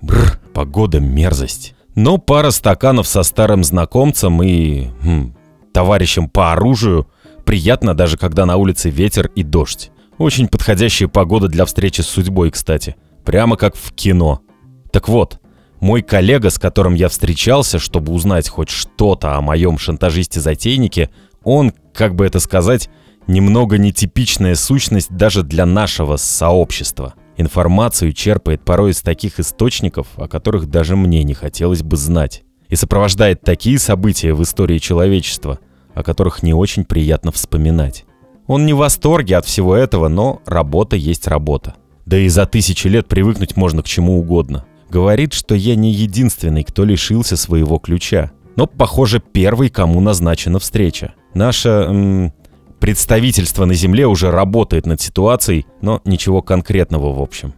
Бррр, погода мерзость. Но пара стаканов со старым знакомцем и хм, товарищем по оружию приятно даже когда на улице ветер и дождь. Очень подходящая погода для встречи с судьбой, кстати. Прямо как в кино. Так вот, мой коллега, с которым я встречался, чтобы узнать хоть что-то о моем шантажисте-затейнике, он, как бы это сказать, немного нетипичная сущность даже для нашего сообщества. Информацию черпает порой из таких источников, о которых даже мне не хотелось бы знать. И сопровождает такие события в истории человечества, о которых не очень приятно вспоминать. Он не в восторге от всего этого, но работа есть работа. Да и за тысячи лет привыкнуть можно к чему угодно. Говорит, что я не единственный, кто лишился своего ключа. Но, похоже, первый, кому назначена встреча. Наше м, представительство на Земле уже работает над ситуацией, но ничего конкретного в общем.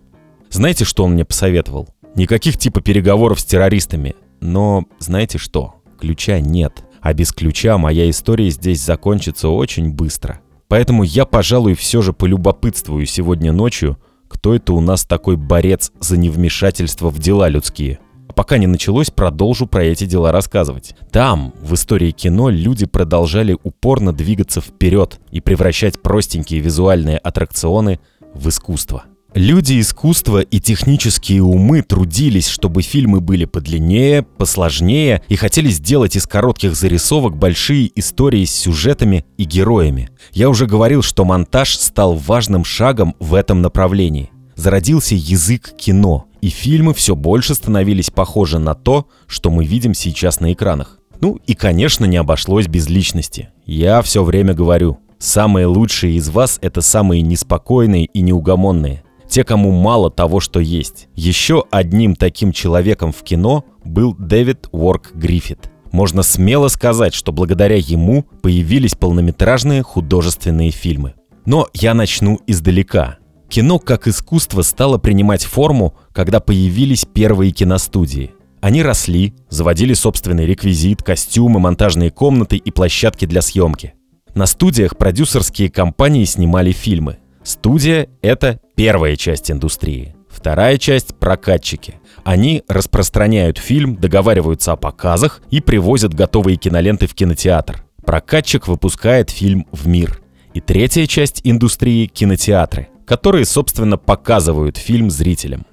Знаете, что он мне посоветовал? Никаких типа переговоров с террористами. Но знаете что? Ключа нет. А без ключа моя история здесь закончится очень быстро. Поэтому я, пожалуй, все же полюбопытствую сегодня ночью, кто это у нас такой борец за невмешательство в дела людские. А пока не началось, продолжу про эти дела рассказывать. Там, в истории кино, люди продолжали упорно двигаться вперед и превращать простенькие визуальные аттракционы в искусство. Люди искусства и технические умы трудились, чтобы фильмы были подлиннее, посложнее и хотели сделать из коротких зарисовок большие истории с сюжетами и героями. Я уже говорил, что монтаж стал важным шагом в этом направлении. Зародился язык кино, и фильмы все больше становились похожи на то, что мы видим сейчас на экранах. Ну и, конечно, не обошлось без личности. Я все время говорю, самые лучшие из вас — это самые неспокойные и неугомонные те, кому мало того, что есть. Еще одним таким человеком в кино был Дэвид Уорк Гриффит. Можно смело сказать, что благодаря ему появились полнометражные художественные фильмы. Но я начну издалека. Кино как искусство стало принимать форму, когда появились первые киностудии. Они росли, заводили собственный реквизит, костюмы, монтажные комнаты и площадки для съемки. На студиях продюсерские компании снимали фильмы. Студия — это первая часть индустрии. Вторая часть — прокатчики. Они распространяют фильм, договариваются о показах и привозят готовые киноленты в кинотеатр. Прокатчик выпускает фильм в мир. И третья часть индустрии — кинотеатры, которые, собственно, показывают фильм зрителям.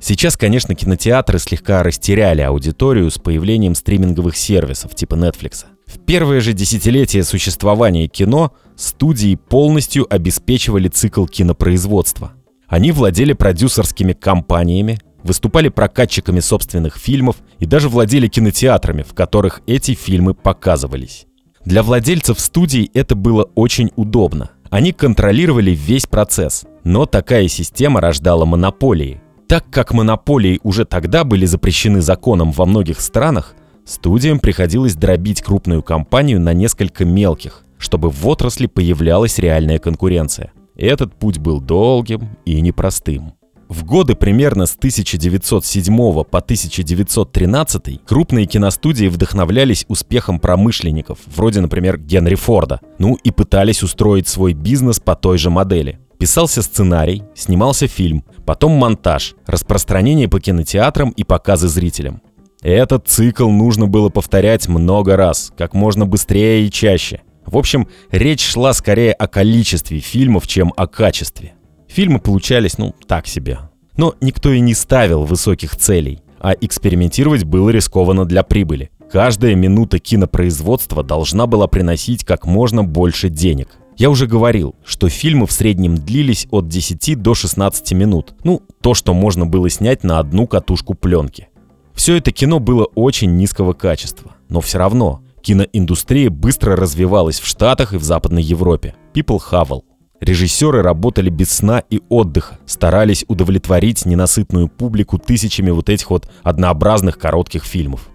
Сейчас, конечно, кинотеатры слегка растеряли аудиторию с появлением стриминговых сервисов типа Netflix. В первое же десятилетие существования кино студии полностью обеспечивали цикл кинопроизводства. Они владели продюсерскими компаниями, выступали прокатчиками собственных фильмов и даже владели кинотеатрами, в которых эти фильмы показывались. Для владельцев студий это было очень удобно. Они контролировали весь процесс, но такая система рождала монополии. Так как монополии уже тогда были запрещены законом во многих странах, Студиям приходилось дробить крупную компанию на несколько мелких, чтобы в отрасли появлялась реальная конкуренция. Этот путь был долгим и непростым. В годы примерно с 1907 по 1913 крупные киностудии вдохновлялись успехом промышленников, вроде, например, Генри Форда, ну и пытались устроить свой бизнес по той же модели. Писался сценарий, снимался фильм, потом монтаж, распространение по кинотеатрам и показы зрителям. Этот цикл нужно было повторять много раз, как можно быстрее и чаще. В общем, речь шла скорее о количестве фильмов, чем о качестве. Фильмы получались, ну, так себе. Но никто и не ставил высоких целей, а экспериментировать было рискованно для прибыли. Каждая минута кинопроизводства должна была приносить как можно больше денег. Я уже говорил, что фильмы в среднем длились от 10 до 16 минут. Ну, то, что можно было снять на одну катушку пленки. Все это кино было очень низкого качества, но все равно киноиндустрия быстро развивалась в Штатах и в Западной Европе. People хавал. Режиссеры работали без сна и отдыха, старались удовлетворить ненасытную публику тысячами вот этих вот однообразных коротких фильмов.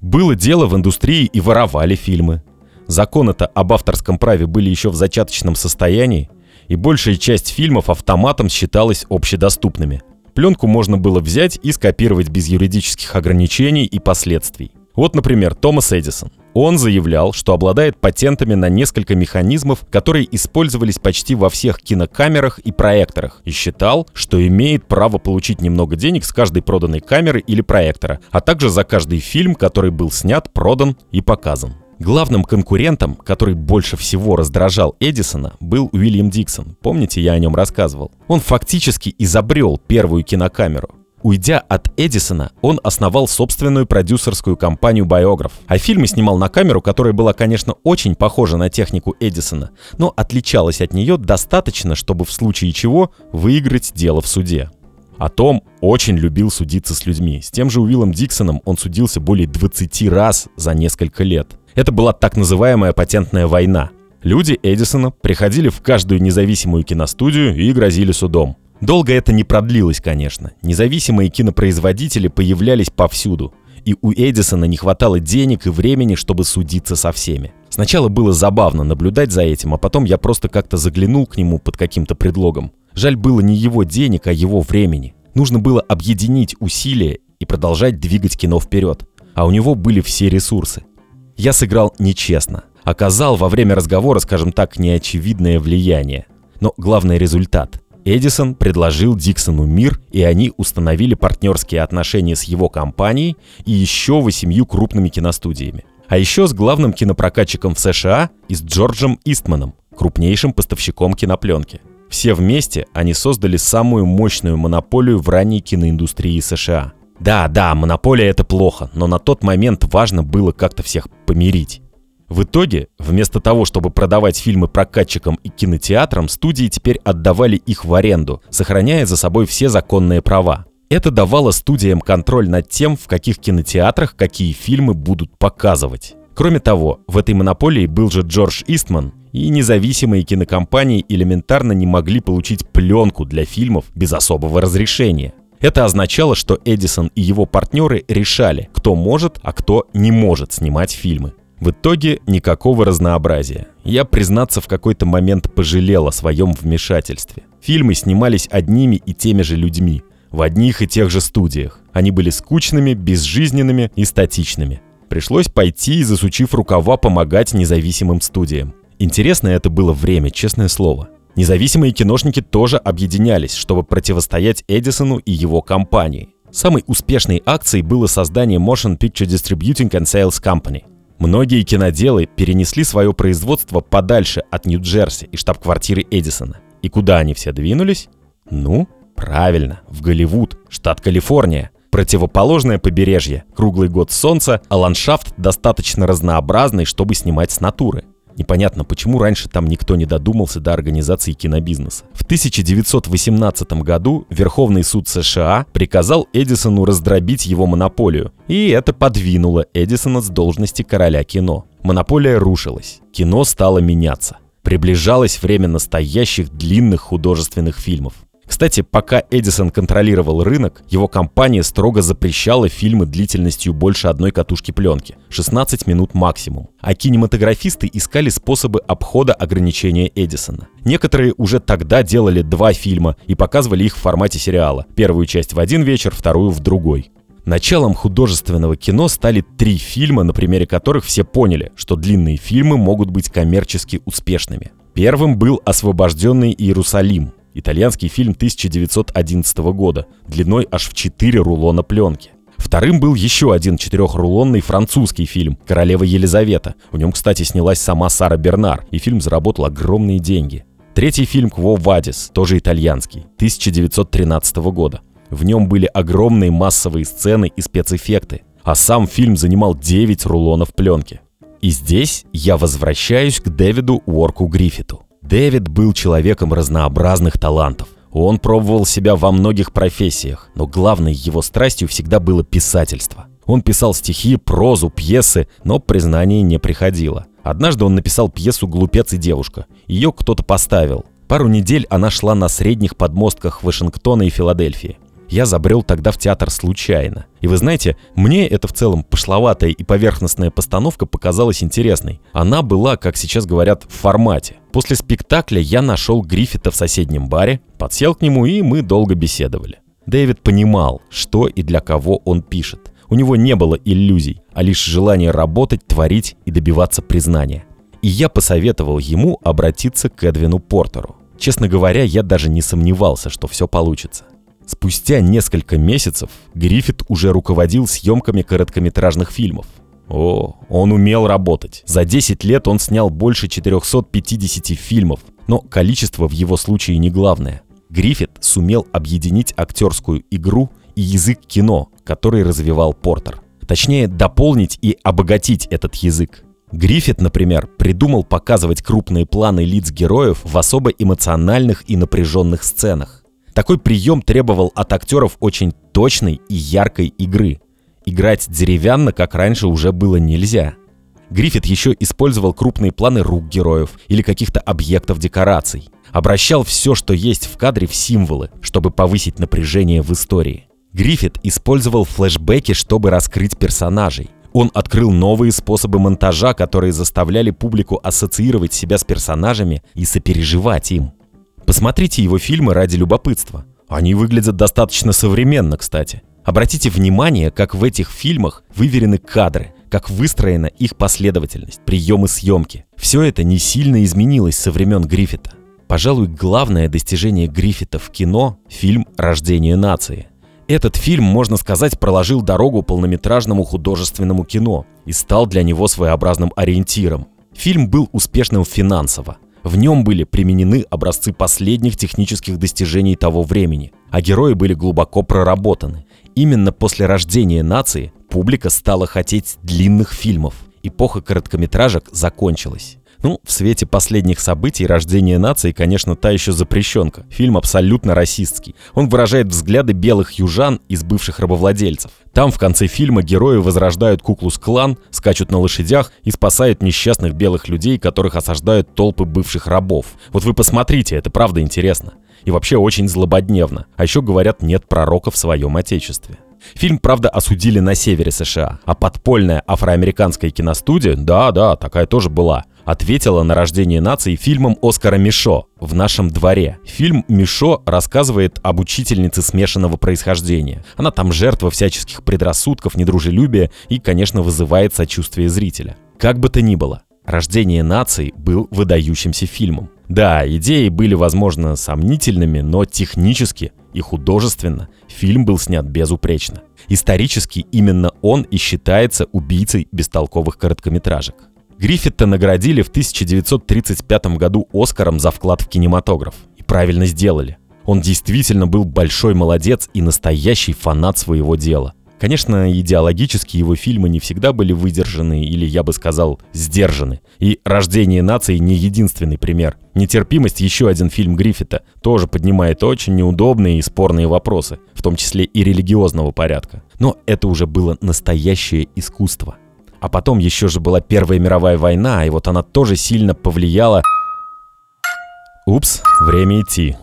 Было дело в индустрии и воровали фильмы. Законы-то об авторском праве были еще в зачаточном состоянии, и большая часть фильмов автоматом считалась общедоступными. Пленку можно было взять и скопировать без юридических ограничений и последствий. Вот, например, Томас Эдисон. Он заявлял, что обладает патентами на несколько механизмов, которые использовались почти во всех кинокамерах и проекторах, и считал, что имеет право получить немного денег с каждой проданной камеры или проектора, а также за каждый фильм, который был снят, продан и показан. Главным конкурентом, который больше всего раздражал Эдисона, был Уильям Диксон. Помните, я о нем рассказывал? Он фактически изобрел первую кинокамеру. Уйдя от Эдисона, он основал собственную продюсерскую компанию «Биограф». А фильмы снимал на камеру, которая была, конечно, очень похожа на технику Эдисона, но отличалась от нее достаточно, чтобы в случае чего выиграть дело в суде. А Том очень любил судиться с людьми. С тем же Уиллом Диксоном он судился более 20 раз за несколько лет. Это была так называемая патентная война. Люди Эдисона приходили в каждую независимую киностудию и грозили судом. Долго это не продлилось, конечно. Независимые кинопроизводители появлялись повсюду. И у Эдисона не хватало денег и времени, чтобы судиться со всеми. Сначала было забавно наблюдать за этим, а потом я просто как-то заглянул к нему под каким-то предлогом. Жаль было не его денег, а его времени. Нужно было объединить усилия и продолжать двигать кино вперед. А у него были все ресурсы. Я сыграл нечестно. Оказал во время разговора, скажем так, неочевидное влияние. Но главный результат. Эдисон предложил Диксону мир, и они установили партнерские отношения с его компанией и еще восемью крупными киностудиями. А еще с главным кинопрокатчиком в США и с Джорджем Истманом, крупнейшим поставщиком кинопленки. Все вместе они создали самую мощную монополию в ранней киноиндустрии США. Да, да, монополия это плохо, но на тот момент важно было как-то всех помирить. В итоге, вместо того, чтобы продавать фильмы прокатчикам и кинотеатрам, студии теперь отдавали их в аренду, сохраняя за собой все законные права. Это давало студиям контроль над тем, в каких кинотеатрах какие фильмы будут показывать. Кроме того, в этой монополии был же Джордж Истман, и независимые кинокомпании элементарно не могли получить пленку для фильмов без особого разрешения. Это означало, что Эдисон и его партнеры решали, кто может, а кто не может снимать фильмы. В итоге никакого разнообразия. Я, признаться, в какой-то момент пожалел о своем вмешательстве. Фильмы снимались одними и теми же людьми, в одних и тех же студиях. Они были скучными, безжизненными и статичными. Пришлось пойти, засучив рукава, помогать независимым студиям. Интересное это было время, честное слово. Независимые киношники тоже объединялись, чтобы противостоять Эдисону и его компании. Самой успешной акцией было создание Motion Picture Distributing and Sales Company. Многие киноделы перенесли свое производство подальше от Нью-Джерси и штаб-квартиры Эдисона. И куда они все двинулись? Ну, правильно, в Голливуд, штат Калифорния. Противоположное побережье, круглый год солнца, а ландшафт достаточно разнообразный, чтобы снимать с натуры. Непонятно, почему раньше там никто не додумался до организации кинобизнеса. В 1918 году Верховный суд США приказал Эдисону раздробить его монополию, и это подвинуло Эдисона с должности короля кино. Монополия рушилась, кино стало меняться. Приближалось время настоящих длинных художественных фильмов. Кстати, пока Эдисон контролировал рынок, его компания строго запрещала фильмы длительностью больше одной катушки пленки – 16 минут максимум. А кинематографисты искали способы обхода ограничения Эдисона. Некоторые уже тогда делали два фильма и показывали их в формате сериала. Первую часть в один вечер, вторую в другой. Началом художественного кино стали три фильма, на примере которых все поняли, что длинные фильмы могут быть коммерчески успешными. Первым был «Освобожденный Иерусалим», итальянский фильм 1911 года, длиной аж в 4 рулона пленки. Вторым был еще один четырехрулонный французский фильм «Королева Елизавета». В нем, кстати, снялась сама Сара Бернар, и фильм заработал огромные деньги. Третий фильм «Кво Вадис», тоже итальянский, 1913 года. В нем были огромные массовые сцены и спецэффекты, а сам фильм занимал 9 рулонов пленки. И здесь я возвращаюсь к Дэвиду Уорку Гриффиту. Дэвид был человеком разнообразных талантов. Он пробовал себя во многих профессиях, но главной его страстью всегда было писательство. Он писал стихи, прозу, пьесы, но признание не приходило. Однажды он написал пьесу «Глупец и девушка». Ее кто-то поставил. Пару недель она шла на средних подмостках Вашингтона и Филадельфии. Я забрел тогда в театр случайно. И вы знаете, мне эта в целом пошловатая и поверхностная постановка показалась интересной. Она была, как сейчас говорят, в формате. После спектакля я нашел Гриффита в соседнем баре, подсел к нему и мы долго беседовали. Дэвид понимал, что и для кого он пишет. У него не было иллюзий, а лишь желание работать, творить и добиваться признания. И я посоветовал ему обратиться к Эдвину Портеру. Честно говоря, я даже не сомневался, что все получится. Спустя несколько месяцев Гриффит уже руководил съемками короткометражных фильмов. О, он умел работать. За 10 лет он снял больше 450 фильмов, но количество в его случае не главное. Гриффит сумел объединить актерскую игру и язык кино, который развивал Портер. Точнее, дополнить и обогатить этот язык. Гриффит, например, придумал показывать крупные планы лиц героев в особо эмоциональных и напряженных сценах. Такой прием требовал от актеров очень точной и яркой игры. Играть деревянно, как раньше, уже было нельзя. Гриффит еще использовал крупные планы рук героев или каких-то объектов декораций. Обращал все, что есть в кадре, в символы, чтобы повысить напряжение в истории. Гриффит использовал флешбеки, чтобы раскрыть персонажей. Он открыл новые способы монтажа, которые заставляли публику ассоциировать себя с персонажами и сопереживать им. Посмотрите его фильмы ради любопытства. Они выглядят достаточно современно, кстати. Обратите внимание, как в этих фильмах выверены кадры, как выстроена их последовательность, приемы съемки. Все это не сильно изменилось со времен Гриффита. Пожалуй, главное достижение Гриффита в кино – фильм «Рождение нации». Этот фильм, можно сказать, проложил дорогу полнометражному художественному кино и стал для него своеобразным ориентиром. Фильм был успешным финансово. В нем были применены образцы последних технических достижений того времени, а герои были глубоко проработаны. Именно после рождения нации публика стала хотеть длинных фильмов. Эпоха короткометражек закончилась. Ну, в свете последних событий рождение нации, конечно, та еще запрещенка. Фильм абсолютно расистский. Он выражает взгляды белых южан из бывших рабовладельцев. Там в конце фильма герои возрождают Куклус-клан, скачут на лошадях и спасают несчастных белых людей, которых осаждают толпы бывших рабов. Вот вы посмотрите, это правда интересно. И вообще очень злободневно. А еще говорят, нет пророка в своем отечестве. Фильм, правда, осудили на севере США, а подпольная афроамериканская киностудия, да-да, такая тоже была, ответила на рождение нации фильмом Оскара Мишо «В нашем дворе». Фильм Мишо рассказывает об учительнице смешанного происхождения. Она там жертва всяческих предрассудков, недружелюбия и, конечно, вызывает сочувствие зрителя. Как бы то ни было, «Рождение нации» был выдающимся фильмом. Да, идеи были, возможно, сомнительными, но технически и художественно фильм был снят безупречно. Исторически именно он и считается убийцей бестолковых короткометражек. Гриффита наградили в 1935 году Оскаром за вклад в кинематограф. И правильно сделали. Он действительно был большой молодец и настоящий фанат своего дела. Конечно, идеологически его фильмы не всегда были выдержаны или, я бы сказал, сдержаны. И «Рождение нации» не единственный пример. «Нетерпимость» — еще один фильм Гриффита, тоже поднимает очень неудобные и спорные вопросы, в том числе и религиозного порядка. Но это уже было настоящее искусство. А потом еще же была Первая мировая война, и вот она тоже сильно повлияла... Упс, время идти.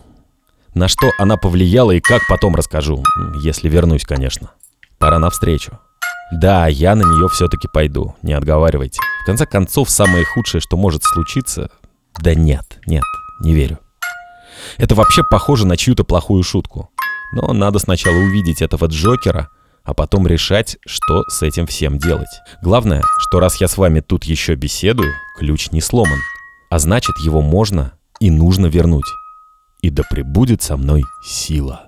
На что она повлияла и как потом расскажу, если вернусь, конечно. Пора навстречу. Да, я на нее все-таки пойду, не отговаривайте. В конце концов, самое худшее, что может случиться... Да нет, нет, не верю. Это вообще похоже на чью-то плохую шутку. Но надо сначала увидеть этого Джокера, а потом решать, что с этим всем делать. Главное, что раз я с вами тут еще беседую, ключ не сломан. А значит, его можно и нужно вернуть. И да пребудет со мной сила.